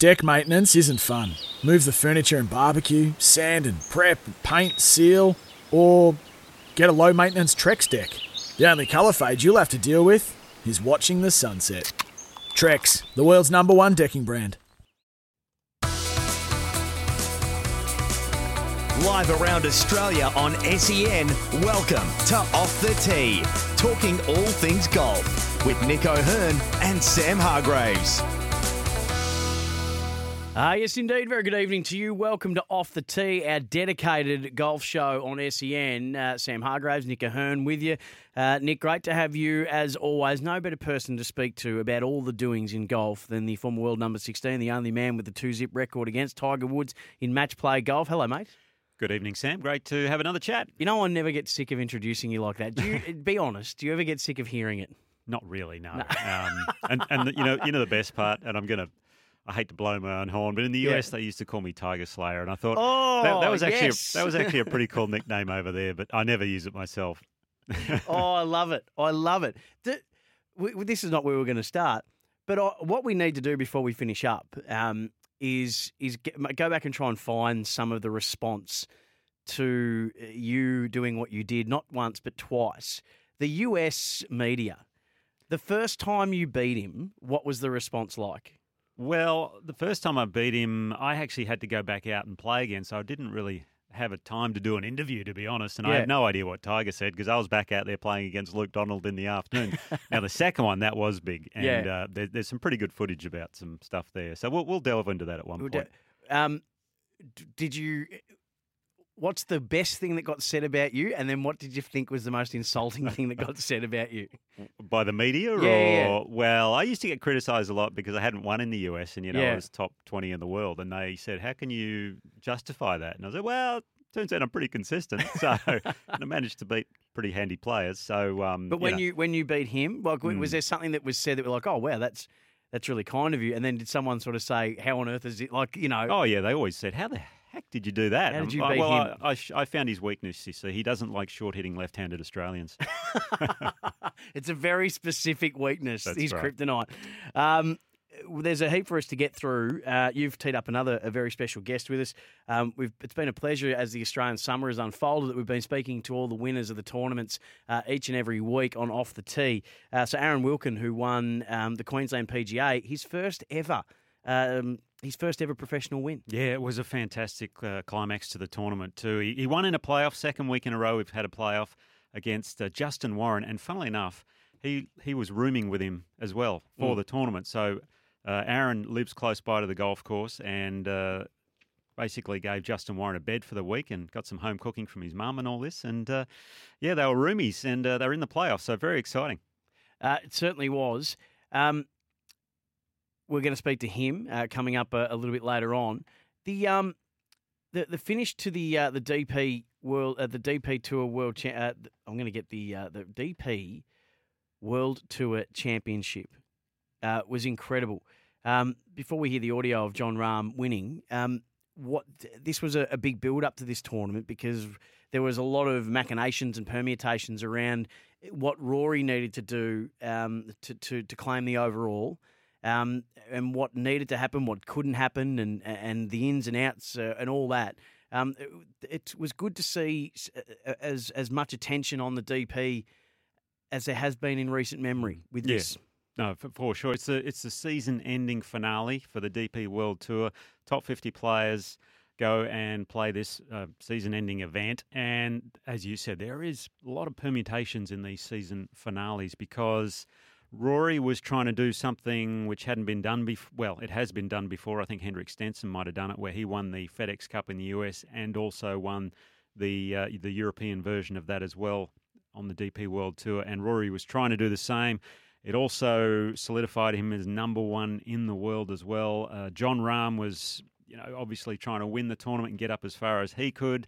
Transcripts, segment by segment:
Deck maintenance isn't fun. Move the furniture and barbecue, sand and prep, paint, seal, or get a low maintenance Trex deck. The only colour fade you'll have to deal with is watching the sunset. Trex, the world's number one decking brand. Live around Australia on SEN, welcome to Off the Tee, talking all things golf with Nick O'Hern and Sam Hargreaves. Uh, yes, indeed. Very good evening to you. Welcome to Off the Tee, our dedicated golf show on SEN. Uh, Sam Hargreaves, Nick O'Hern with you. Uh, Nick, great to have you as always. No better person to speak to about all the doings in golf than the former world number 16, the only man with the two zip record against Tiger Woods in match play golf. Hello, mate. Good evening, Sam. Great to have another chat. You know, I never get sick of introducing you like that. Do you, be honest, do you ever get sick of hearing it? Not really, no. Um, and and you know, you know the best part, and I'm gonna. I hate to blow my own horn, but in the US Yeah. they used to call me Tiger Slayer, and I thought Oh, that, that was actually yes. a, that was actually a pretty cool nickname over there. But I never use it myself. oh, I love it. I love it. This is not where we're going to start, but what we need to do before we finish up um, is is go back and try and find some of the response to uh, you doing what you did, not once but twice. The US media. The first time you beat him, what was the response like? Well, the first time I beat him, I actually had to go back out and play again, so I didn't really have a time to do an interview, to be honest. And I had no idea what Tiger said because I was back out there playing against Luke Donald in the afternoon. now, the second one, that was big. And Yeah. uh, there, there's some pretty good footage about some stuff there. So we'll, we'll delve into that at one Would point. it- Um, did you? What's the best thing that got said about you, and then what did you think was the most insulting thing that got said about you? By the media? Yeah, or, yeah, well, I used to get criticised a lot because I hadn't won in the US and, you know, Yeah. I was top 20 in the world. And they said, how can you justify that? And I said, well, turns out I'm pretty consistent. So and I managed to beat pretty handy players. So, um, But when know. you when you beat him, like, w was Mm. there something that was said that were like, oh wow, that's that's really kind of you? And then did someone sort of say, how on earth is it? Like, you know, Oh, yeah, they always said, how the heck did you do that? How did Um, you I- beat well, him? I, I, I found his weakness, see. He doesn't like short hitting left handed Australians. it's a very specific weakness. That's He's right. kryptonite. Um, there's a heap for us to get through. Uh, you've teed up another a very special guest with us. Um, we've, it's been a pleasure as the Australian summer has unfolded that we've been speaking to all the winners of the tournaments uh, each and every week on Off the Tee. Uh, so Aaron Wilkin, who won um, the Queensland PGA, his first ever. Um, his first ever professional win. Yeah, it was a fantastic uh, climax to the tournament too. He, he won in a playoff, second week in a row. We've had a playoff against uh, Justin Warren, and funnily enough, he he was rooming with him as well for Mm. the tournament. So uh, Aaron lives close by to the golf course, and uh, basically gave Justin Warren a bed for the week and got some home cooking from his mum and all this. And uh, yeah, they were roomies, and uh, they were in the playoffs, so very exciting. Uh, it certainly was. Um, we're going to speak to him uh, coming up a, a little bit later on. The um, the the finish to the uh, the DP World uh, the DP Tour World Cha- uh, I'm going to get the uh, the DP World Tour Championship uh, was incredible. Um, before we hear the audio of Jon Rahm winning, um, what this was a, a big build up to this tournament because there was a lot of machinations and permutations around what Rory needed to do um, to, to to claim the overall. Um, and what needed to happen, what couldn't happen, and and the ins and outs uh, and all that. Um, it, it was good to see uh, as as much attention on the DP as there has been in recent memory with Yeah. this. No, for, for sure. It's the it's the season-ending finale for the DP World Tour. Top 50 players go and play this uh, season-ending event, and as you said, there is a lot of permutations in these season finales because Rory was trying to do something which hadn't been done before. Well, it has been done before. I think Henrik Stenson might have done it, where he won the FedEx Cup in the US and also won the uh, the European version of that as well on the DP World Tour. And Rory was trying to do the same. It also solidified him as number one in the world as well. Uh, Jon Rahm was, you know, obviously trying to win the tournament and get up as far as he could.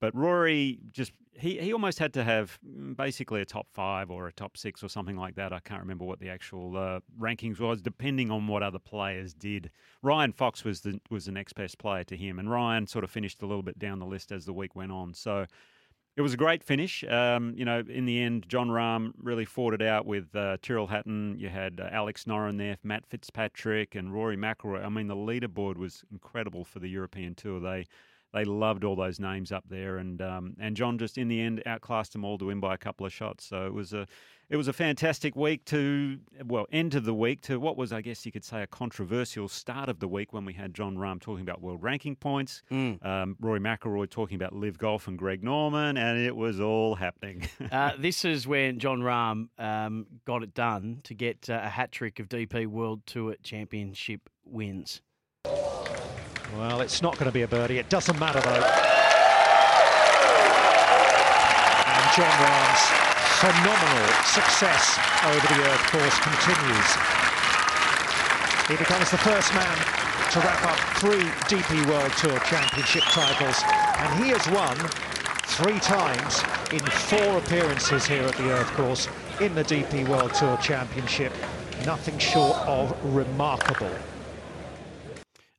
But Rory just he, he almost had to have mm, basically a top five or a top six or something like that. I can't remember what the actual uh, rankings was, depending on what other players did. Ryan Fox was the was the next best player to him, and Ryan sort of finished a little bit down the list as the week went on. So it was a great finish. Um, you know, in the end, Jon Rahm really fought it out with uh, Tyrrell Hatton. You had uh, Alex Noren there, Matt Fitzpatrick, and Rory McIlroy. I mean, the leaderboard was incredible for the European Tour. They they loved all those names up there, and um, and Jon just in the end outclassed them all to win by a couple of shots. So it was a it was a fantastic week to well end of the week to what was I guess you could say a controversial start of the week when we had Jon Rahm talking about world ranking points, Mm. um, Rory McIlroy talking about Liv golf and Greg Norman, and it was all happening. Uh, this is when Jon Rahm um, got it done to get uh, a hat trick of DP World Tour Championship wins. Well, it's not going to be a birdie. It doesn't matter, though. And Jon Rahm's phenomenal success over the earth course continues. He becomes the first man to wrap up three DP World Tour Championship titles, and he has won three times in four appearances here at the earth course in the DP World Tour Championship. Nothing short of remarkable.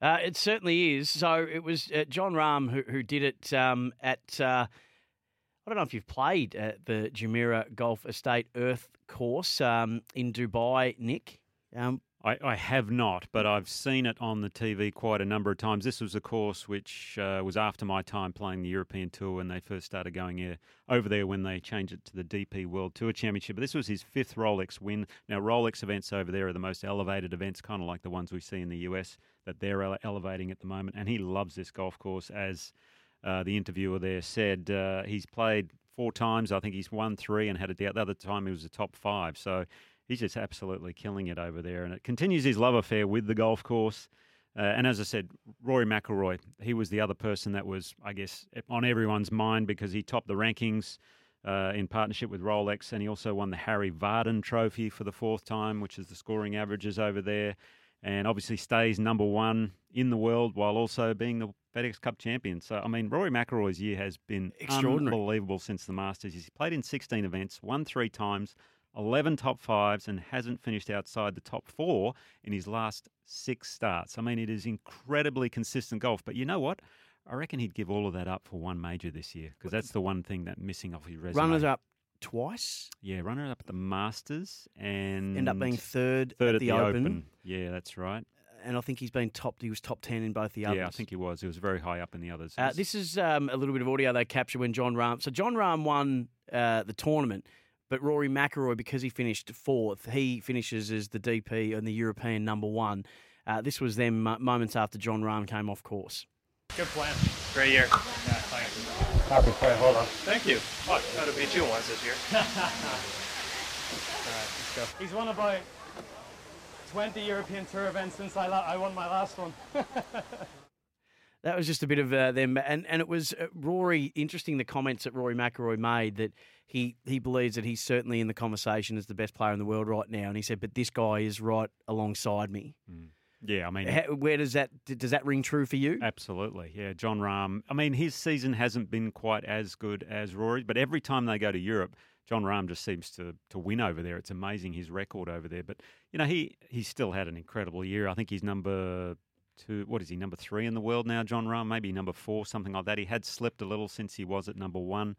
Uh, it certainly is. So it was uh, Jon Rahm who, who did it um, at. Uh, I don't know if you've played at the Jumeirah Golf Estate Earth Course um, in Dubai, Nick. Um, I, I have not, but I've seen it on the TV quite a number of times. This was a course which uh, was after my time playing the European Tour when they first started going here, over there when they changed it to the DP World Tour Championship. But this was his fifth Rolex win. Now, Rolex events over there are the most elevated events, kind of like the ones we see in the US that they're ele- elevating at the moment. And he loves this golf course, as uh, the interviewer there said. Uh, he's played four times. I think he's won three and had a it the other time he was a top five. So he's just absolutely killing it over there. And it continues his love affair with the golf course. Uh, and as I said, Rory McIlroy, he was the other person that was, I guess, on everyone's mind because he topped the rankings uh, in partnership with Rolex, and he also won the Harry Vardon Trophy for the fourth time, which is the scoring averages over there, and obviously stays number one in the world while also being the FedEx Cup champion. So, I mean, Rory McIlroy's year has been Extraordinary. unbelievable since the Masters. He's played in 16 events, won three times, 11 top fives, and hasn't finished outside the top four in his last six starts. I mean, it is incredibly consistent golf. But you know what? I reckon he'd give all of that up for one major this year because that's the one thing that missing off his resume. runners up twice, Yeah, runner up at the Masters and end up being third, third at the, Open. Yeah, that's right. And I think he's been top. He was top ten in both the others. Yeah, I think he was. He was very high up in the others. Uh, this is um, a little bit of audio they captured when Jon Rahm. So Jon Rahm won uh, the tournament, but Rory McIlroy, because he finished fourth, he finishes as the DP and the European number one. Uh, this was them uh, moments after Jon Rahm came off course. Good plan. Great year. Yeah, thanks. Happy play. Hold on. Thank you. Oh, got to beat you once this year. All right, let's go. He's won about 20 European Tour events since I, la- I won my last one. That was just a bit of uh, them, and and it was uh, Rory. Interesting the comments that Rory McIlroy made that he he believes that he's certainly in the conversation as the best player in the world right now, and he said, but this guy is right alongside me. Yeah, I mean, How, where does that does that ring true for you? Absolutely, yeah. Jon Rahm. I mean, his season hasn't been quite as good as Rory, but every time they go to Europe, Jon Rahm just seems to to win over there. It's amazing his record over there. But you know, he he's still had an incredible year. I think he's number two. What is he? Number three in the world now. Jon Rahm, maybe number four, something like that. He had slipped a little since he was at number one.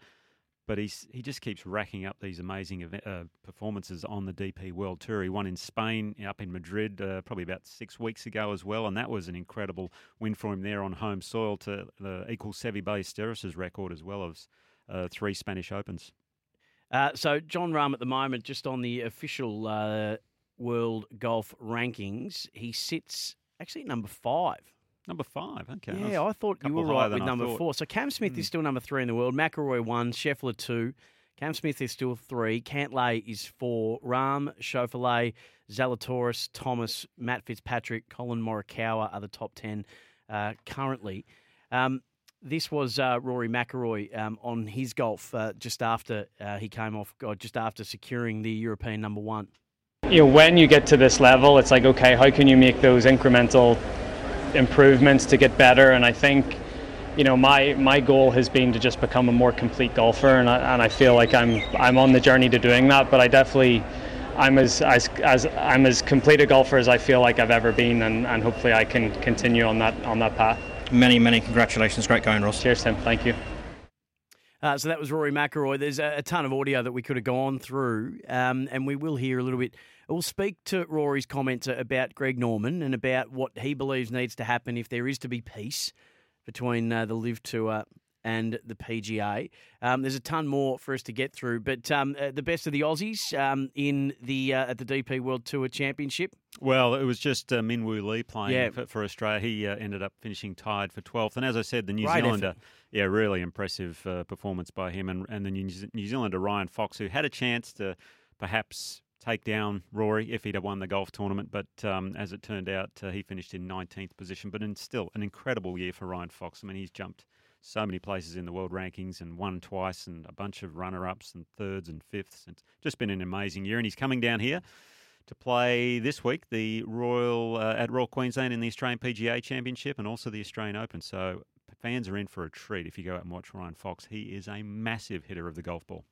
But he's he just keeps racking up these amazing event, uh, performances on the DP World Tour. He won in Spain, up in Madrid, uh, probably about six weeks ago as well, and that was an incredible win for him there on home soil to equal Seve Ballesteros' record as well as uh, three Spanish Opens. Uh, so Jon Rahm at the moment, just on the official uh, world golf rankings, he sits actually number five. Number five, okay. Yeah, I thought you were right with I number thought. Hmm. four. So Cam Smith is still number three in the world. McIlroy one, Scheffler two. Cam Smith is still three. Cantlay is four. Rahm, Schauffele, Zalatoris, Thomas, Matt Fitzpatrick, Collin Morikawa are the top ten uh, currently. Um, this was uh, Rory McIlroy um, on his golf uh, just after uh, he came off, uh, just after securing the European number one. You know, when you get to this level, it's like, okay, how can you make those incremental improvements to get better? And I think, you know, my my goal has been to just become a more complete golfer, and I, and I feel like I'm I'm on the journey to doing that. But I definitely. I'm as, as, as I'm as complete a golfer as I feel like I've ever been, and, and hopefully I can continue on that on that path. Many, many congratulations. Great going, Ross. Cheers, Tim. Thank you. Uh, so that was Rory McIlroy. There's a, a, ton of audio that we could have gone through, um, and we will hear a little bit. We'll speak to Rory's comments about Greg Norman and about what he believes needs to happen if there is to be peace between uh, the Liv Tour and the PGA. Um, there's a ton more for us to get through, but um, uh, the best of the Aussies um, in the uh, at the DP World Tour Championship. Well, it was just uh, Minwoo Lee playing Yeah. for, for Australia. He uh, ended up finishing tied for 12th. And as I said, the New Great Zealander, effort. yeah, really impressive uh, performance by him. And, and the New, New Zealander, Ryan Fox, who had a chance to perhaps take down Rory if he'd have won the golf tournament. But um, as it turned out, uh, he finished in 19th position. But in still an incredible year for Ryan Fox. I mean, he's jumped so many places in the world rankings and won twice and a bunch of runner-ups and thirds and fifths. It's just been an amazing year. And he's coming down here to play this week the Royal uh, at Royal Queensland in the Australian PGA Championship and also the Australian Open. So fans are in for a treat if you go out and watch Ryan Fox. He is a massive hitter of the golf ball.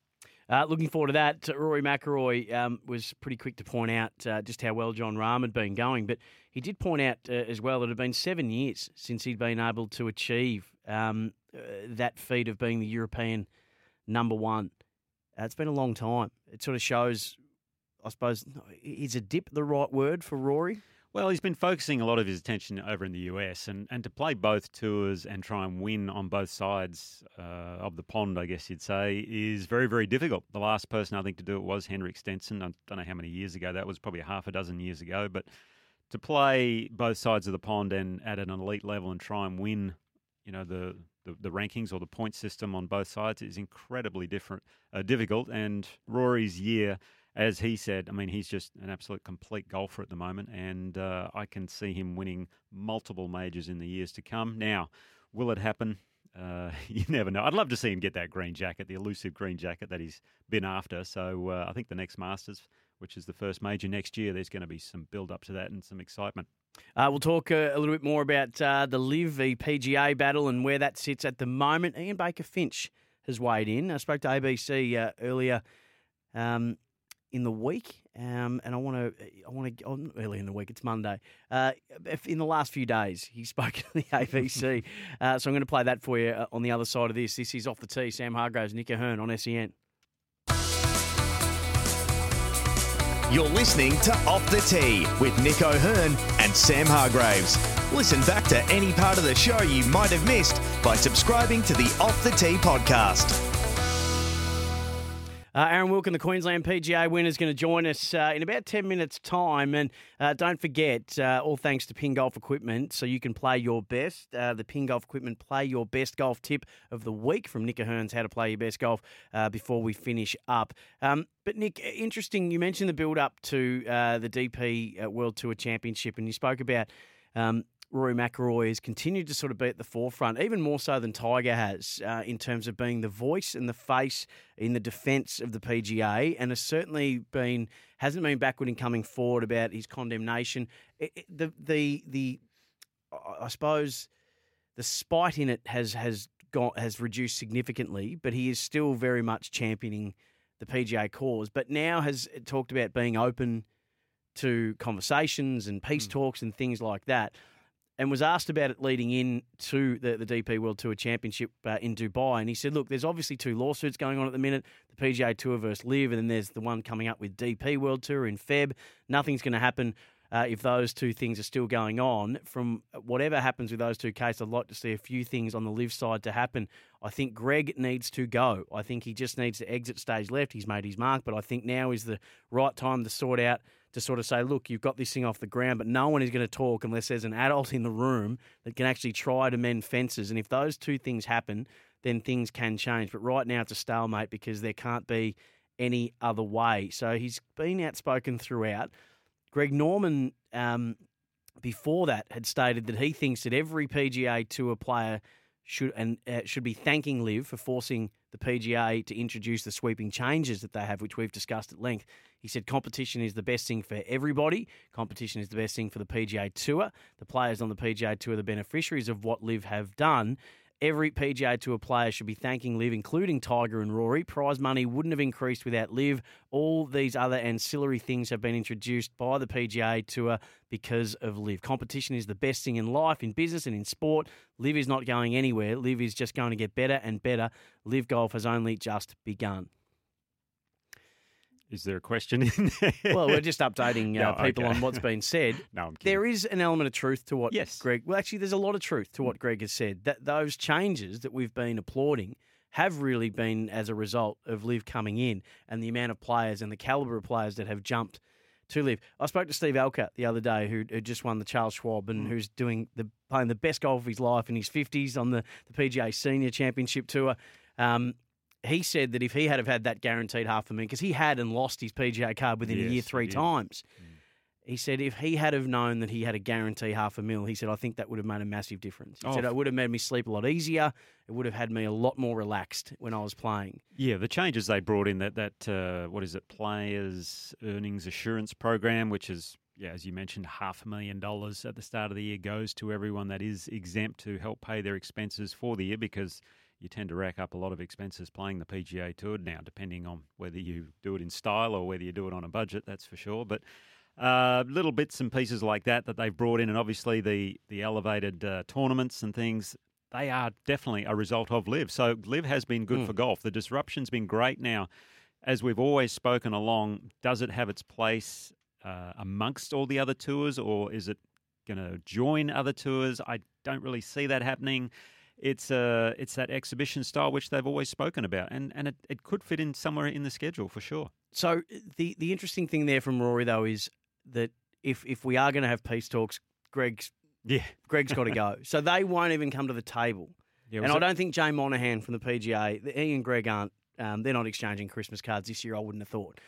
Uh, looking forward to that. Rory McIlroy um, was pretty quick to point out uh, just how well Jon Rahm had been going, but he did point out uh, as well that it had been seven years since he'd been able to achieve um, uh, that feat of being the European number one. Uh, it's been a long time. It sort of shows, I suppose, is a dip the right word for Rory? Well, he's been focusing a lot of his attention over in the US, and, and to play both tours and try and win on both sides uh, of the pond, I guess you'd say, is very, very difficult. The last person I think to do it was Henrik Stenson. I don't know how many years ago that was, probably half a dozen years ago. But to play both sides of the pond and at an elite level and try and win, you know, the the, the rankings or the point system on both sides is incredibly different, uh, difficult. And Rory's year as he said, I mean, he's just an absolute complete golfer at the moment, and uh, I can see him winning multiple majors in the years to come. Now, will it happen? Uh, you never know. I'd love to see him get that green jacket, the elusive green jacket that he's been after. So uh, I think the next Masters, which is the first major next year, there's going to be some build up to that and some excitement. Uh, we'll talk uh, a little bit more about uh, the Liv PGA battle and where that sits at the moment. Ian Baker Finch has weighed in. I spoke to ABC uh, earlier um, in the week, um, and I want to, I want to, oh, early in the week. It's Monday. Uh, in the last few days, he spoke to the ABC, uh, so I'm going to play that for you uh, on the other side of this. This is off the tee. Sam Hargreaves, Nick O'Hern on SEN. You're listening to Off the Tee with Nick O'Hern and Sam Hargreaves. Listen back to any part of the show you might have missed by subscribing to the Off the Tee podcast. Uh, Aaron Wilkin, the Queensland PGA winner, is going to join us uh, in about 10 minutes' time. And uh, don't forget, uh, all thanks to Ping Golf Equipment, so you can play your best. Uh, the Ping Golf Equipment Play Your Best Golf Tip of the Week from Nick O'Hern's How to Play Your Best Golf uh, before we finish up. Um, but, Nick, interesting, you mentioned the build up to the DP World Tour Championship, and you spoke about. Um, Rory McIlroy has continued to sort of be at the forefront, even more so than Tiger has, uh, in terms of being the voice and the face in the defence of the PGA, and has certainly been hasn't been backward in coming forward about his condemnation. It, it- the the the I- I suppose the spite in it has has gone has reduced significantly, but he is still very much championing the PGA cause. But now has talked about being open to conversations and peace talks and things like that and was asked about it leading in to the, the DP World Tour Championship uh, in Dubai. And he said, look, there's obviously two lawsuits going on at the minute the PGA Tour versus Liv, and then there's the one coming up with DP World Tour in Feb. Nothing's going to happen. Uh, if those two things are still going on, from whatever happens with those two cases, I'd like to see a few things on the Liv side to happen. I think Greg needs to go. I think he just needs to exit stage left. He's made his mark, but I think now is the right time to sort out to sort of say, look, you've got this thing off the ground, but no one is going to talk unless there's an adult in the room that can actually try to mend fences. And if those two things happen, then things can change. But right now it's a stalemate because there can't be any other way. So he's been outspoken throughout. Greg Norman, um, before that, had stated that he thinks that every PGA Tour player should and uh, should be thanking Liv for forcing the PGA to introduce the sweeping changes that they have, which we've discussed at length. He said competition is the best thing for everybody. Competition is the best thing for the PGA Tour. The players on the PGA Tour are the beneficiaries of what Liv have done. Every PGA Tour player should be thanking Liv, including Tiger and Rory. Prize money wouldn't have increased without Liv. All these other ancillary things have been introduced by the PGA Tour because of Liv. Competition is the best thing in life, in business, and in sport. Liv is not going anywhere. Liv is just going to get better and better. Liv Golf has only just begun. Is there a question in there? Well, we're just updating uh, No, people okay. on what's been said. No, I'm kidding. There is an element of truth to what Yes. Greg. Well, actually, there's a lot of truth to what Greg has said. That those changes that we've been applauding have really been as a result of Liv coming in and the amount of players and the caliber of players that have jumped to Liv. I spoke to Steve Alker the other day, who, who just won the Charles Schwab Mm. and who's doing the playing the best golf of his life in his fifties on the, the PGA Senior Championship Tour. Um, he said that if he had have had that guaranteed half a million, because he had and lost his PGA card within a year three times. He said if he had have known that he had a guarantee half a mil, he said I think that would have made a massive difference. He Oh, said it would have made me sleep a lot easier. It would have had me a lot more relaxed when I was playing. Yeah, the changes they brought in that that uh, what is it, players earnings assurance program, which is yeah, as you mentioned, half a million dollars at the start of the year goes to everyone that is exempt to help pay their expenses for the year because you tend to rack up a lot of expenses playing the PGA Tour now, depending on whether you do it in style or whether you do it on a budget. That's for sure, but. Uh, little bits and pieces like that that they've brought in, and obviously the the elevated uh, tournaments and things they are definitely a result of Liv. So Liv has been good Mm. for golf. The disruption's been great now. As we've always spoken along, does it have its place uh, amongst all the other tours, or is it going to join other tours? I don't really see that happening. It's uh, it's that exhibition style which they've always spoken about, and and it, it could fit in somewhere in the schedule for sure. So the the interesting thing there from Rory though is that if if we are going to have peace talks, Greg's Yeah, Greg's got to go. So they won't even come to the table. yeah. and I don't think Jay Monahan from the PGA, he and Greg aren't. Um, they're not exchanging Christmas cards this year. I wouldn't have thought.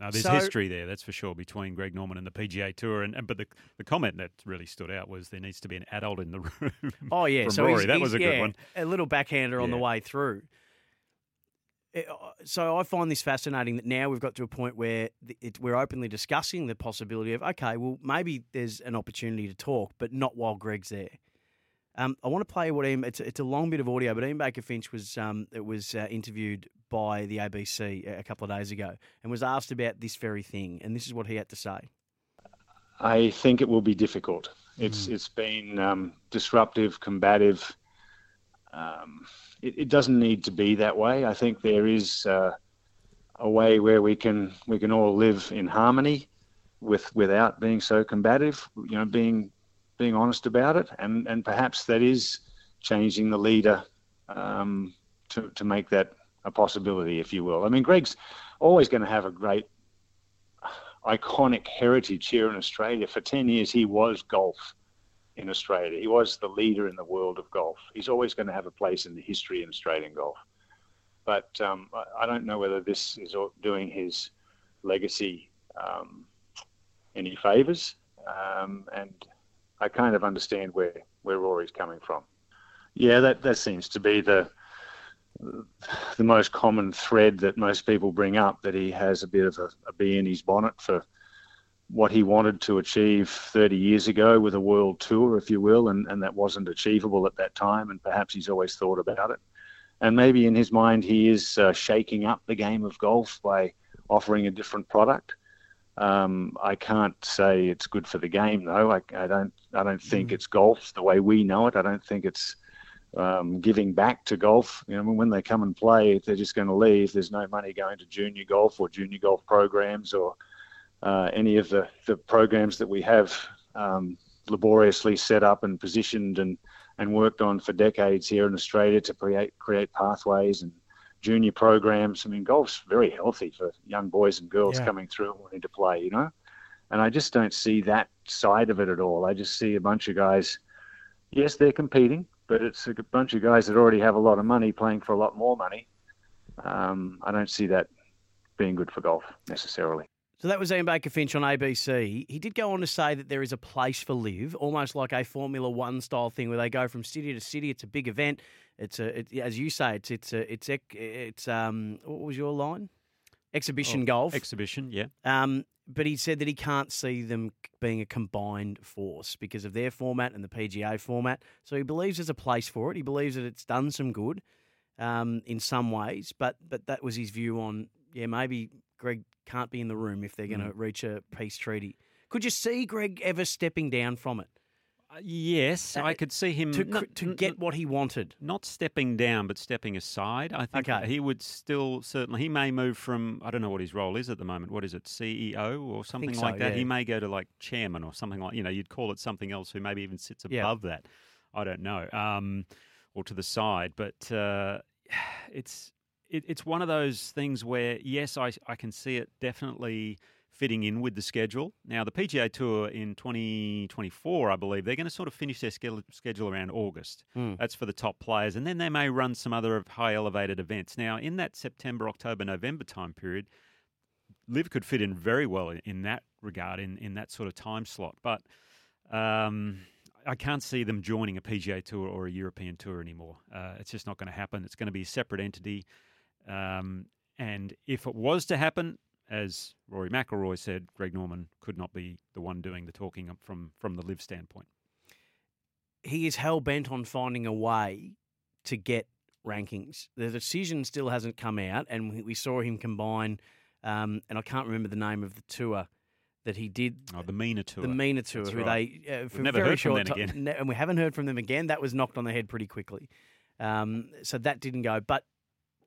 No, there's So- history there, that's for sure, between Greg Norman and the PGA Tour. And, and but the the comment that really stood out was there needs to be an adult in the room. Oh yeah, from so Rory, he's, that he's- was a good one. A little backhander on the way through. It- uh, so I find this fascinating that now we've got to a point where it, we're openly discussing the possibility of okay, well maybe there's an opportunity to talk, but not while Greg's there. Um, I want to play what Ian, it's, a- it's a long bit of audio, but Ian Baker Finch was um, it was uh, interviewed by the ABC a couple of days ago and was asked about this very thing, and this is what he had to say. I think it will be difficult. It's it's been um, disruptive, combative. Um, it, it doesn't need to be that way. I think there is uh, a way where we can we can all live in harmony with without being so combative. You know, being being honest about it, and and perhaps that is changing the leader um, to to make that a possibility, if you will. I mean, Greg's always going to have a great iconic heritage here in Australia. For 10 years, he was golf in Australia. He was the leader in the world of golf. He's always going to have a place in the history in Australian golf. But um, I, don't know whether this is doing his legacy um, any favours. Um, and I kind of understand where, where Rory's coming from. Yeah, that, that seems to be the the most common thread that most people bring up that he has a bit of a, a bee in his bonnet for what he wanted to achieve 30 years ago with a world tour, if you will, and, and that wasn't achievable at that time. And perhaps he's always thought about it. And maybe in his mind, he is uh, shaking up the game of golf by offering a different product. Um, I can't say it's good for the game, though. I, I don't. I don't think it's golf the way we know it. I don't think it's um, giving back to golf. You know, when they come and play, they're just going to leave. There's no money going to junior golf or junior golf programs or uh, any of the, the programs that we have um, laboriously set up and positioned and, and worked on for decades here in Australia to create create pathways and junior programs. I mean, golf's very healthy for young boys and girls Yeah. coming through and wanting to play. You know, and I just don't see that side of it at all. I just see a bunch of guys. Yes, they're competing, but it's a bunch of guys that already have a lot of money playing for a lot more money. Um, I don't see that being good for golf necessarily. So that was Ian Baker Finch on ABC. He did go on to say that there is a place for Liv, almost like a Formula One style thing where they go from city to city. It's a big event. It's a, it, as you say, it's it's a, it's it's um. What was your line? Exhibition Oh, golf. Exhibition, yeah. Um, but he said that he can't see them being a combined force because of their format and the PGA format. So he believes there's a place for it. He believes that it's done some good um, in some ways. But but that was his view on yeah maybe Greg can't be in the room if they're going to Mm. reach a peace treaty. Could you see Greg ever stepping down from it Uh, yes, I could see him to not- to get what he wanted? not stepping down, but stepping aside. I think Okay. he would still certainly. He may move from I don't know what his role is at the moment. What is it, CEO or something so, like that? yeah. He may go to like chairman or something like you know you'd call it something else. Who maybe even sits Yeah. above that. I don't know, um, or to the side. But uh, it's it, it's one of those things where yes, I I can see it definitely fitting in with the schedule. Now, the PGA Tour in 2024, I believe, they're going to sort of finish their schedule, around August. Mm. That's for the top players. And then they may run some other of high elevated events. Now, in that September, October, November time period, Liv could fit in very well in, in that regard, in, in that sort of time slot. But um, I can't see them joining a PGA Tour or a European Tour anymore. Uh, it's just not going to happen. It's going to be a separate entity. Um, and if it was to happen, as Rory McIlroy said, Greg Norman could not be the one doing the talking from from the Liv standpoint. he is hell bent on finding a way to get rankings. The decision still hasn't come out, and we, we saw him combine. Um, and I can't remember the name of the tour that he did. Oh, the MENA tour. The MENA tour, That's who right. they uh, for never very heard from them again. ne- and we haven't heard from them again. That was knocked on the head pretty quickly. Um, so that didn't go, but.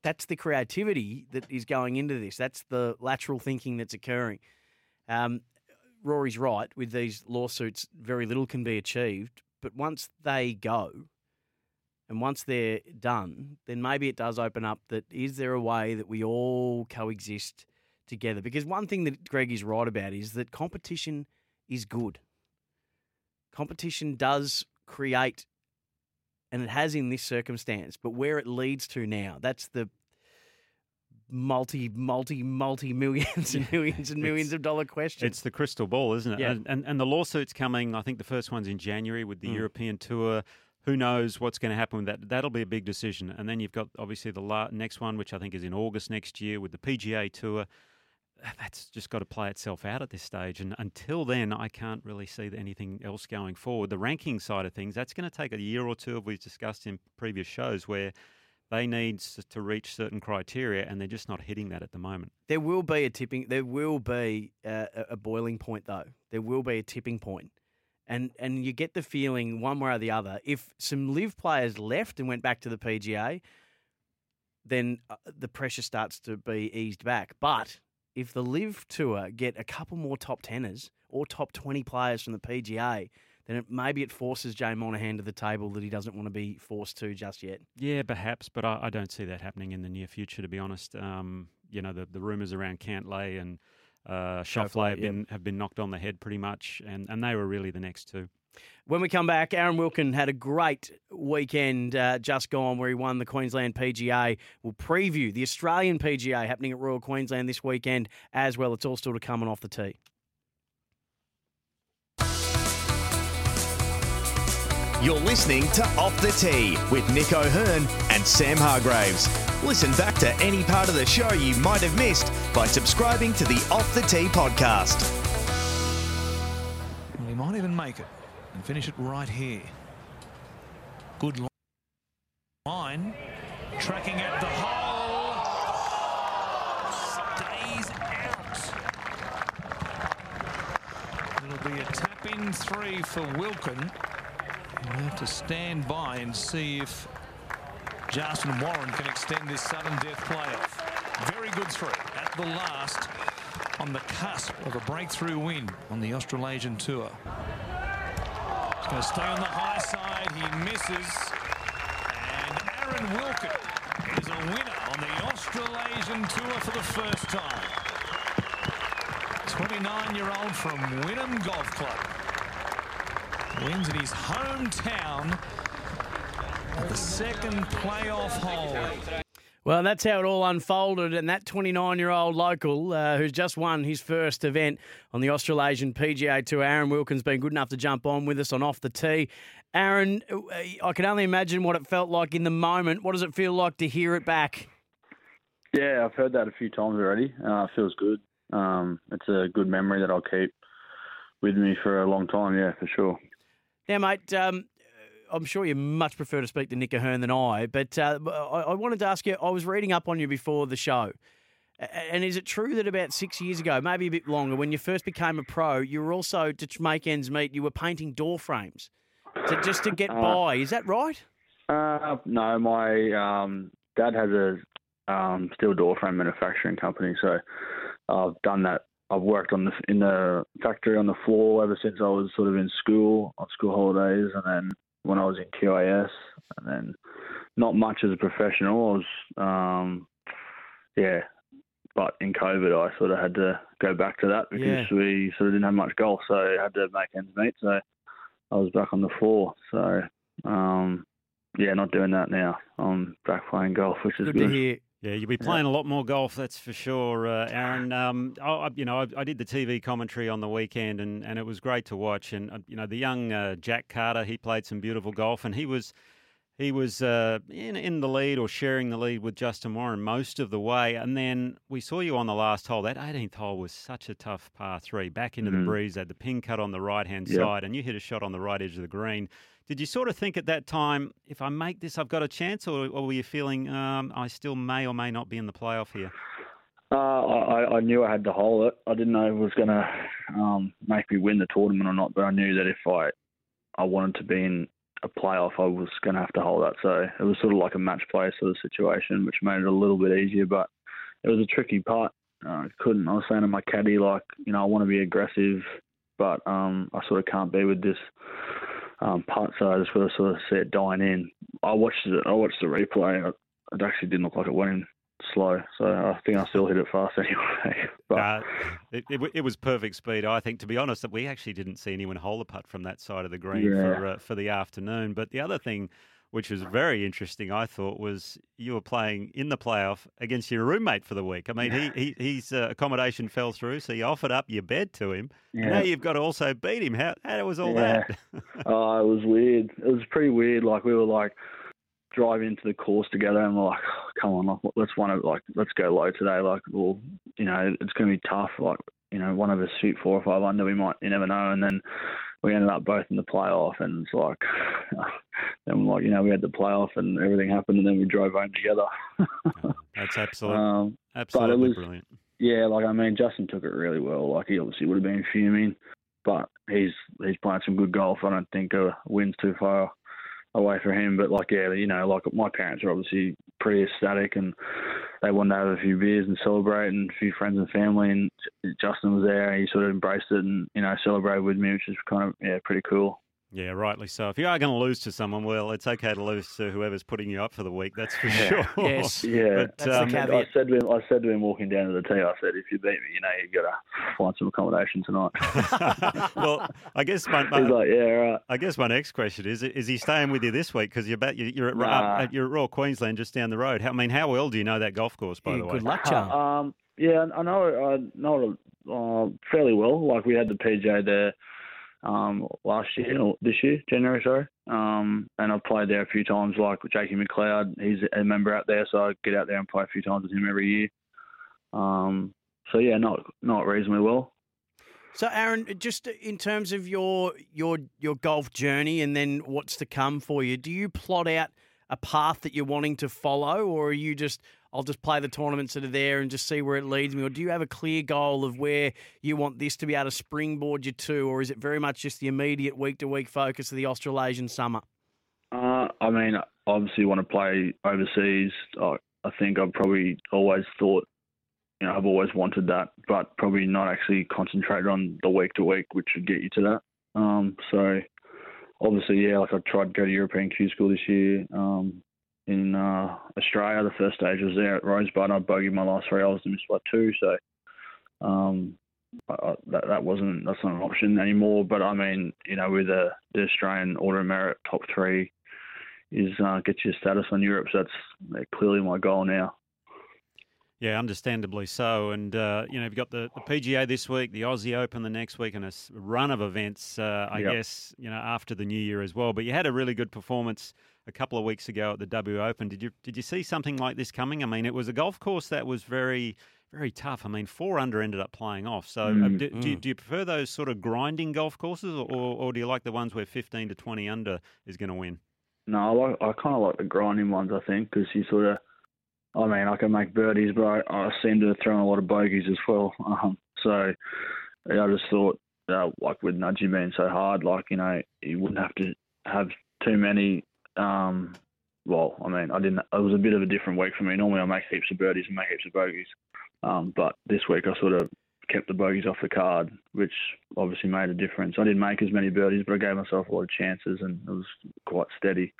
That's the creativity that is going into this. That's the lateral thinking that's occurring. Um, Rory's right. With these lawsuits, very little can be achieved. But once they go, and once they're done, then maybe it does open up that is there a way that we all coexist together? Because one thing that Greg is right about is that competition is good. Competition does create, and it has in this circumstance, but where it leads to now, that's the multi, multi, multi millions and millions and millions of dollar question. It's the crystal ball, isn't it? Yeah. And, and and the lawsuit's coming. I think the first one's in January with the Mm. European Tour. Who knows what's going to happen with that? That'll be a big decision. And then you've got obviously the la- next one, which I think is in August next year with the PGA Tour. That's just got to play itself out at this stage. And until then, I can't really see anything else going forward. The ranking side of things, that's going to take a year or two, as we've discussed in previous shows, where they need to reach certain criteria, and they're just not hitting that at the moment. There will be a tipping. There will be a, a- a boiling point, though. There will be a tipping point, and and you get the feeling one way or the other. If some Liv players left and went back to the PGA, then uh, the pressure starts to be eased back. But if the Liv tour get a couple more top teners or top twenty players from the PGA, then it, maybe it forces Jay Monahan to the table that he doesn't want to be forced to just yet. Yeah, perhaps, but I, I don't see that happening in the near future. To be honest, um, you know the, the rumours around Cantlay and uh, Schauffele, have been have been knocked on the head pretty much, and, and they were really the next two. When we come back, Aaron Wilkin had a great weekend uh, just gone where he won the Queensland PGA. We'll preview the Australian PGA happening at Royal Queensland this weekend as well. It's all still to come on off the tee. You're listening to Off the Tee with Nick O'Hern and Sam Hargreaves. Listen back to any part of the show you might have missed by subscribing to the Off the Tee podcast. Well, he might even make it and finish it right here. Good li- line. Tracking at the hole. Stays out. It'll be a tap in three for Wilkin. We'll have to stand by and see if Justin Warren can extend this sudden death playoff. Very good three at the last on the cusp of a breakthrough win on the Australasian Tour. He's going to stay on the high side. He misses. And Aaron Wilkin is a winner on the Australasian Tour for the first time. 29-year-old from Wynnum Golf Club. Wins in his hometown at the second playoff hole. Well, that's how it all unfolded. And that 29 year old local uh, who's just won his first event on the Australasian PGA Tour, Aaron Wilkins, been good enough to jump on with us on Off the Tee. Aaron, uh, I can only imagine what it felt like in the moment. What does it feel like to hear it back? Yeah, I've heard that a few times already. Uh, it feels good. Um, it's a good memory that I'll keep with me for a long time, yeah, for sure. Now, mate, um, I'm sure you much prefer to speak to Nick O'Hern than I, but uh, I, I wanted to ask you. I was reading up on you before the show, and is it true that about six years ago, maybe a bit longer, when you first became a pro, you were also to make ends meet, you were painting door frames, to, just to get Uh, by? Is that right? Uh, no, my um, dad has a um, steel door frame manufacturing company, so I've done that. I've worked on the in the factory on the floor ever since I was sort of in school on school holidays, and then when I was in QAS, and then not much as a professional. I was, um, yeah, but in COVID, I sort of had to go back to that because Yeah. we sort of didn't have much golf, so I had to make ends meet. So I was back on the floor. So um, yeah, not doing that now. I'm back playing golf, which is Good good. to hear. Yeah, you'll be playing a lot more golf, that's for sure, uh, Aaron. Um, I, you know, I, I did the TV commentary on the weekend, and, and it was great to watch. And uh, you know, the young uh, Jack Carter, he played some beautiful golf, and he was he was uh, in in the lead or sharing the lead with Justin Warren most of the way. And then we saw you on the last hole. That 18th hole was such a tough par three, back into the Mhm. breeze. Had the pin cut on the right hand Yeah. side, and you hit a shot on the right edge of the green. Did you sort of think at that time, if I make this, I've got a chance, or, or were you feeling um, I still may or may not be in the playoff here? Uh, I, I knew I had to hold it. I didn't know if it was going to um, make me win the tournament or not, but I knew that if I I wanted to be in a playoff, I was going to have to hold that. So it was sort of like a match play sort of situation, which made it a little bit easier. But it was a tricky putt. Uh, I couldn't. I was saying to my caddy, like, you know, I want to be aggressive, but um, I sort of can't be with this um, putt. So I just sort of see it dying in. I watched it. I watched the replay. It it actually didn't look like it went in slow. So I think I still hit it fast anyway. but Uh, it, it, it was perfect speed. I think, to be honest, that we actually didn't see anyone hole a putt from that side of the green for uh, for the afternoon. But the other thing, which was very interesting, I thought, was you were playing in the playoff against your roommate for the week. I mean, he, he his uh, accommodation fell through, so you offered up your bed to him. And Now you've got to also beat him. How how was all Yeah. that? oh, it was weird. It was pretty weird. Like we were like driving into the course together, and we're like, oh, come on, like let's want to like let's go low today. Like, well, you know, it's gonna be tough. Like, you know, one of us shoot four or five under, we might, you never know. And then we ended up both in the playoff, and it's like, then like you know, we had the playoff, and everything happened, and then we drove home together. That's absolute, Um, absolutely was- brilliant. yeah, like I mean, Justin took it really well. Like he obviously would have been fuming, but he's he's playing some good golf. I don't think a win's too far away for him. But like, yeah, you know, like my parents are obviously pretty ecstatic, and they wanted to have a few beers and celebrate, and a few friends and family. And Justin was there, and he sort of embraced it, and you know, celebrated with me, which is kind of yeah, pretty cool. Yeah, rightly so. If you are going to lose to someone, well, it's okay to lose to whoever's putting you up for the week. That's for sure. Yes. Yeah, But, um, I said to him, I said to him walking down to the tee, I said, if you beat me, you know, you've got to find some accommodation tonight. well, I guess my, my He's like, yeah, right. I guess my next question is: Is he staying with you this week? Because you're about you're at, Nah. uh, you're at Royal Queensland, just down the road. How, I mean, how well do you know that golf course? By the way, good luck, uh, Um, yeah, I know. I know it uh, fairly well. Like we had the PJ there um, last year or this year, January, sorry. Um, and I've played there a few times. Like with Jakey McLeod, he's a member out there, so I get out there and play a few times with him every year. Um, so yeah, not not reasonably well. So, Aaron, just in terms of your your your golf journey and then what's to come for you, do you plot out a path that you're wanting to follow, or are you just I'll just play the tournaments that are there and just see where it leads me, or do you have a clear goal of where you want this to be able to springboard you to, or is it very much just the immediate week to week focus of the Australasian summer? Uh, I mean, obviously want to play overseas. I, I think I've probably always thought, you know, I've always wanted that, but probably not actually concentrated on the week to week, which would get you to that. Um, so obviously, yeah, like I tried to go to European Q School this year. Um, in uh, Australia, the first stage was there at Rosebud. I bogeyed my last three holes and missed by two, so um, I, I- that that wasn't that's not an option anymore. But I mean, you know, with the, the Australian Order of Merit top three is uh, get your status on Europe. So that's uh, clearly my goal now. Yeah, understandably so. And, uh, you know, you've got the, the PGA this week, the Aussie Open the next week, and a run of events, uh, I yep. guess, you know, after the new year as well. But you had a really good performance a couple of weeks ago at the W Open. Did you did you see something like this coming? I mean, it was a golf course that was very very tough. I mean, four under ended up playing off. So, mm, uh, do, mm. do, you, do, you prefer those sort of grinding golf courses, or, or do you like the ones where fifteen to twenty under is going to win? No, I like I kind of like the grinding ones. I think because you sort of, I mean, I can make birdies, but I, I seem to throw in a lot of bogeys as well. Um, so, yeah, I just thought, uh, like with Nudgy being so hard, like you know, you wouldn't have to have too many um, well, I mean, I didn't. It was a bit of a different week for me. Normally, I make heaps of birdies and make heaps of bogeys, um, but this week I sort of kept the bogeys off the card, which obviously made a difference. I didn't make as many birdies, but I gave myself a lot of chances, and it was quite steady.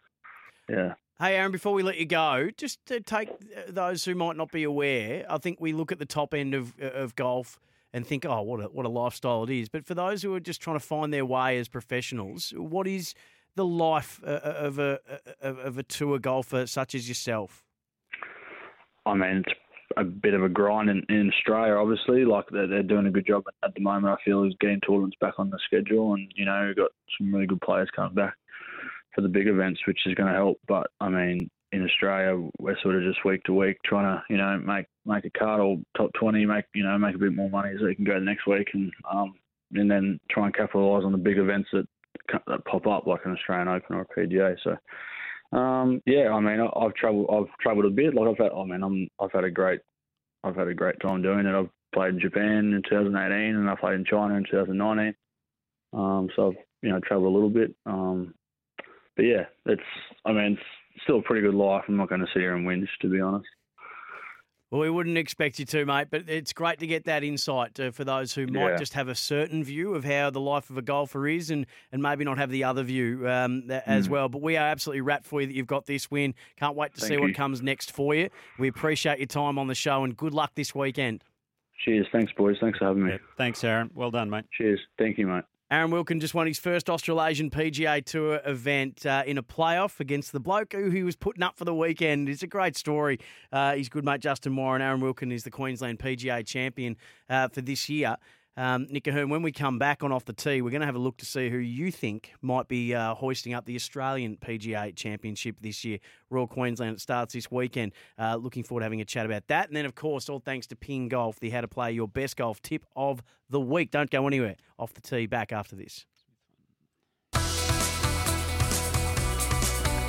Yeah. Hey, Aaron, before we let you go, just to take those who might not be aware, I think we look at the top end of of golf and think, oh, what a what a lifestyle it is. But for those who are just trying to find their way as professionals, what is the life uh, uh, of a of a tour golfer such as yourself? I mean, it's a bit of a grind in, in Australia. Obviously, like they're, they're doing a good job at the moment. I feel is getting tournaments back on the schedule, and you know, we've got some really good players coming back for the big events, which is going to help. But I mean, in Australia, we're sort of just week to week trying to, you know, make make a cut or top twenty, make you know, make a bit more money so you can go the next week and um and then try and capitalise on the big events that that pop up like an Australian Open or a PGA. So um, yeah, I mean I've travelled I've travelled a bit. Like I've had I mean I'm I've had a great I've had a great time doing it. I've played in Japan in 2018 and I played in China in 2019. Um, so I've you know travelled a little bit. Um, but yeah, it's I mean it's still a pretty good life. I'm not going to sit here and whinge to be honest. Well, we wouldn't expect you to, mate, but it's great to get that insight uh, for those who might Yeah. just have a certain view of how the life of a golfer is and, and maybe not have the other view um, tha- as Mm. well. But we are absolutely wrapped for you that you've got this win. Can't wait to Thank see what comes next for you. We appreciate your time on the show and good luck this weekend. Cheers, thanks boys, thanks for having me. Thanks, Aaron. Well done, mate. Cheers, thank you, mate. Aaron Wilkin just won his first Australasian PGA Tour event uh, in a playoff against the bloke who he was putting up for the weekend. It's a great story. Uh, his good mate Justin Warren. Aaron Wilkin is the Queensland PGA champion uh, for this year. Um, Nick O'Hern, when we come back on Off the Tee, we're going to have a look to see who you think might be uh, hoisting up the Australian PGA Championship this year. Royal Queensland, starts this weekend. Uh, looking forward to having a chat about that. And then, of course, all thanks to Ping Golf, the How to Play Your Best Golf tip of the week. Don't go anywhere. Off the Tee, back after this.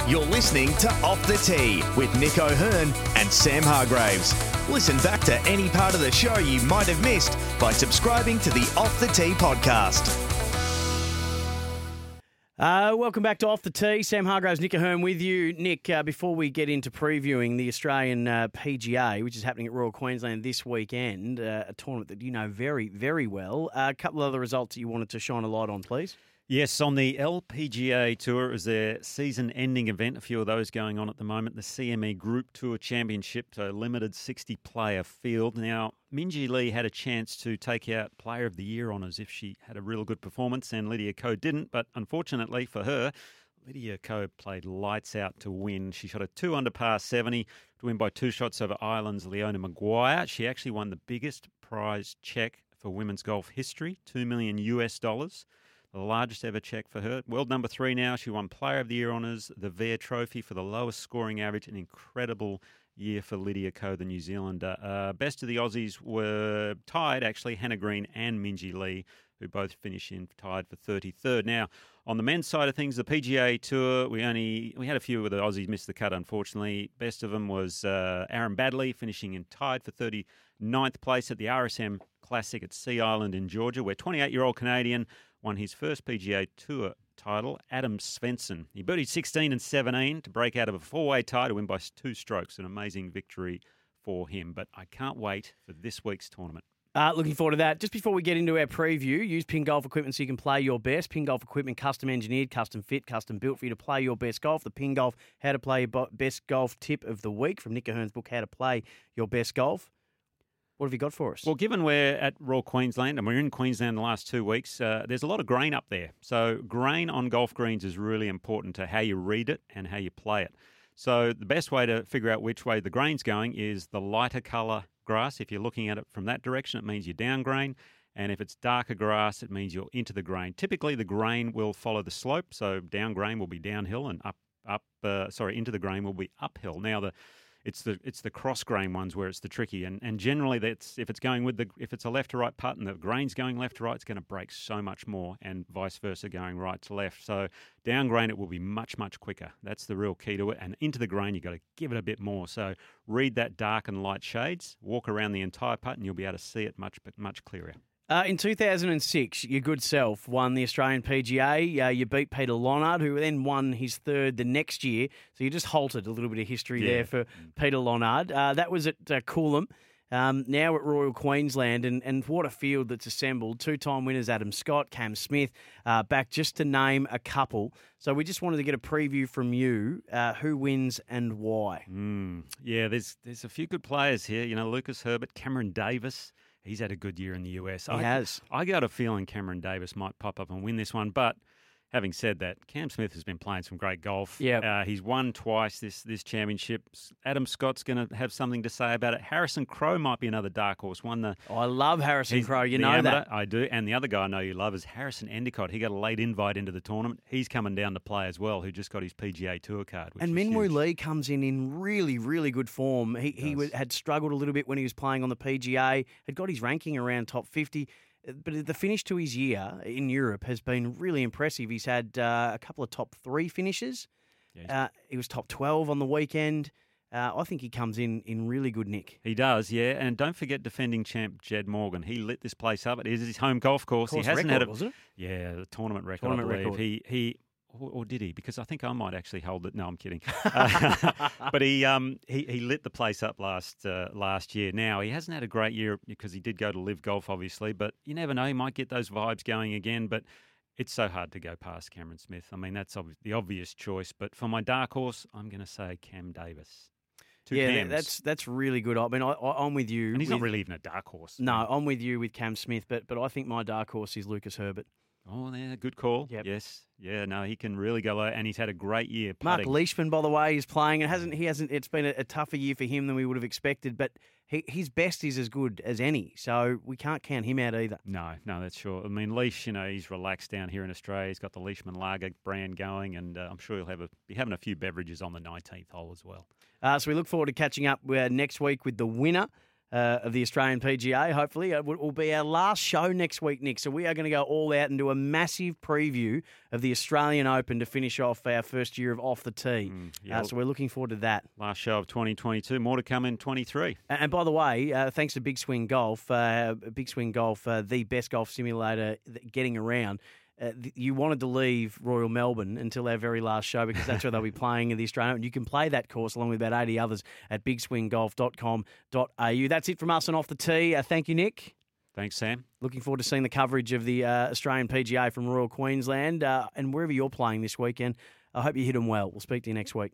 You're listening to Off the Tee with Nick O'Hern and Sam Hargreaves. Listen back to any part of the show you might have missed by subscribing to the Off the Tee podcast. Uh, welcome back to Off the Tee. Sam Hargreaves, Nick O'Hern with you. Nick, uh, before we get into previewing the Australian uh, PGA, which is happening at Royal Queensland this weekend, uh, a tournament that you know very, very well, uh, a couple of other results that you wanted to shine a light on, please. Yes, on the LPGA Tour, it was their season ending event. A few of those going on at the moment. The CME Group Tour Championship, a limited 60 player field. Now, Minjee Lee had a chance to take out Player of the Year honours if she had a real good performance, and Lydia Ko didn't. But unfortunately for her, Lydia Ko played lights out to win. She shot a two under par 70 to win by two shots over Ireland's Leona Maguire. She actually won the biggest prize check for women's golf history, two million US dollars the largest ever check for her. World number three now. She won Player of the Year honours, the Vare Trophy for the lowest scoring average. An incredible year for Lydia Ko, the New Zealander. Uh, best of the Aussies were tied, actually, Hannah Green and Minjee Lee, who both finished in tied for 33rd. Now, on the men's side of things, the PGA Tour, we only we had a few of the Aussies missed the cut, unfortunately. Best of them was uh, Aaron Baddeley, finishing in tied for 39th place at the RSM Classic at Sea Island in Georgia, where 28-year-old Canadian won his first PGA Tour title, Adam Svensson. He birdied 16 and 17 to break out of a four-way tie to win by two strokes. An amazing victory for him. But I can't wait for this week's tournament. Uh, looking forward to that. Just before we get into our preview, use Ping Golf equipment so you can play your best. Ping Golf equipment, custom engineered, custom fit, custom built for you to play your best golf. The Ping Golf How to Play Your Best Golf tip of the week from Nick O'Hern's book, How to Play Your Best Golf. What have you got for us? Well, given we're at Royal Queensland and we're in Queensland the last two weeks, uh, there's a lot of grain up there. So, grain on golf greens is really important to how you read it and how you play it. So, the best way to figure out which way the grain's going is the lighter colour grass. If you're looking at it from that direction, it means you're down grain. And if it's darker grass, it means you're into the grain. Typically, the grain will follow the slope. So, down grain will be downhill and up, up, uh, sorry, into the grain will be uphill. Now, the it's the it's the cross grain ones where it's the tricky and, and generally that's if it's going with the if it's a left to right putt and the grain's going left to right it's going to break so much more and vice versa going right to left. So down grain it will be much much quicker. That's the real key to it and into the grain you've got to give it a bit more. So read that dark and light shades walk around the entire putt and you'll be able to see it much much clearer Uh, in 2006, your good self won the Australian PGA. Uh, you beat Peter Lonard, who then won his third the next year. So you just halted a little bit of history Yeah. there for Peter Lonard. Uh, that was at uh, Coolum. Um, now at Royal Queensland, and, and what a field that's assembled. Two time winners Adam Scott, Cam Smith, uh, back just to name a couple. So we just wanted to get a preview from you uh, who wins and why. Mm, yeah, there's there's a few good players here. You know, Lucas Herbert, Cameron Davis. He's had a good year in the US. He I, has. I got a feeling Cameron Davis might pop up and win this one. But having said that, Cam Smith has been playing some great golf. Yep. Uh, he's won twice this this championship. Adam Scott's going to have something to say about it. Harrison Crowe might be another dark horse. Won the. I love Harrison Crowe. You know amateur. that. I do. And the other guy I know you love is Harrison Endycott. He got a late invite into the tournament. He's coming down to play as well, who just got his PGA Tour card. And Minwoo. Lee comes in in really, really good form. He he wa- had struggled a little bit when he was playing on the PGA. Had got his ranking around top fifty, but the finish to his year in Europe has been really impressive. He's had uh, a couple of top three finishes. Uh, he was top twelve on the weekend. Uh, I think he comes in in really good nick. He does, yeah. And don't forget defending champ Jed Morgan. He lit this place up. It is his home golf course. Course he hasn't record, had a wasn't it? yeah, the tournament record. Tournament I believe record. he he. Or, did he? Because I think I might actually hold it. No, I'm kidding. Uh, but he um he, he lit the place up last uh, last year. Now he hasn't had a great year because he did go to Liv golf, obviously. But you never know. He might get those vibes going again. But it's so hard to go past Cameron Smith. I mean, that's ob- the obvious choice. But for my dark horse, I'm going to say Cam Davis. Two yeah, Cams. that's that's really good. I mean, I, I, I'm with you. and he's not really even a dark horse. No, I'm with you with Cam Smith, but but I think my dark horse is Lucas Herbert. Oh, yeah, good call. Yes, yeah, no, he can really go low, and he's had a great year. Marc. Leishman, by the way, is playing. It hasn't. He hasn't. It's been a, a tougher year for him than we would have expected. But he, his best is as good as any, so we can't count him out either. No, no, that's sure. I mean, Leash, you know, he's relaxed down here in Australia. He's got the Leishman Lager brand going, and uh, I'm sure he'll have a, be having a few beverages on the 19th hole as well. Uh, so we look forward to catching up uh, next week with the winner. Uh, of the Australian PGA, hopefully, it will be our last show next week, Nick. So we are going to go all out and do a massive preview of the Australian Open to finish off our first year of off the tee. yeah. uh, so we're looking forward to that. Last show of 2022. More to come in 23. And and by the way, uh, thanks to Big Swing Golf, uh, Big Swing Golf, uh, the best golf simulator getting around. Uh, you wanted to leave Royal Melbourne until our very last show because that's where they'll be playing in the Australian. And you can play that course along with about 80 others at bigswinggolf.com.au. That's it from us and off the tee. Uh, thank you, Nick. Thanks, Sam. Looking forward to seeing the coverage of the uh, Australian PGA from Royal Queensland uh, and wherever you're playing this weekend. I hope you hit them well. We'll speak to you next week.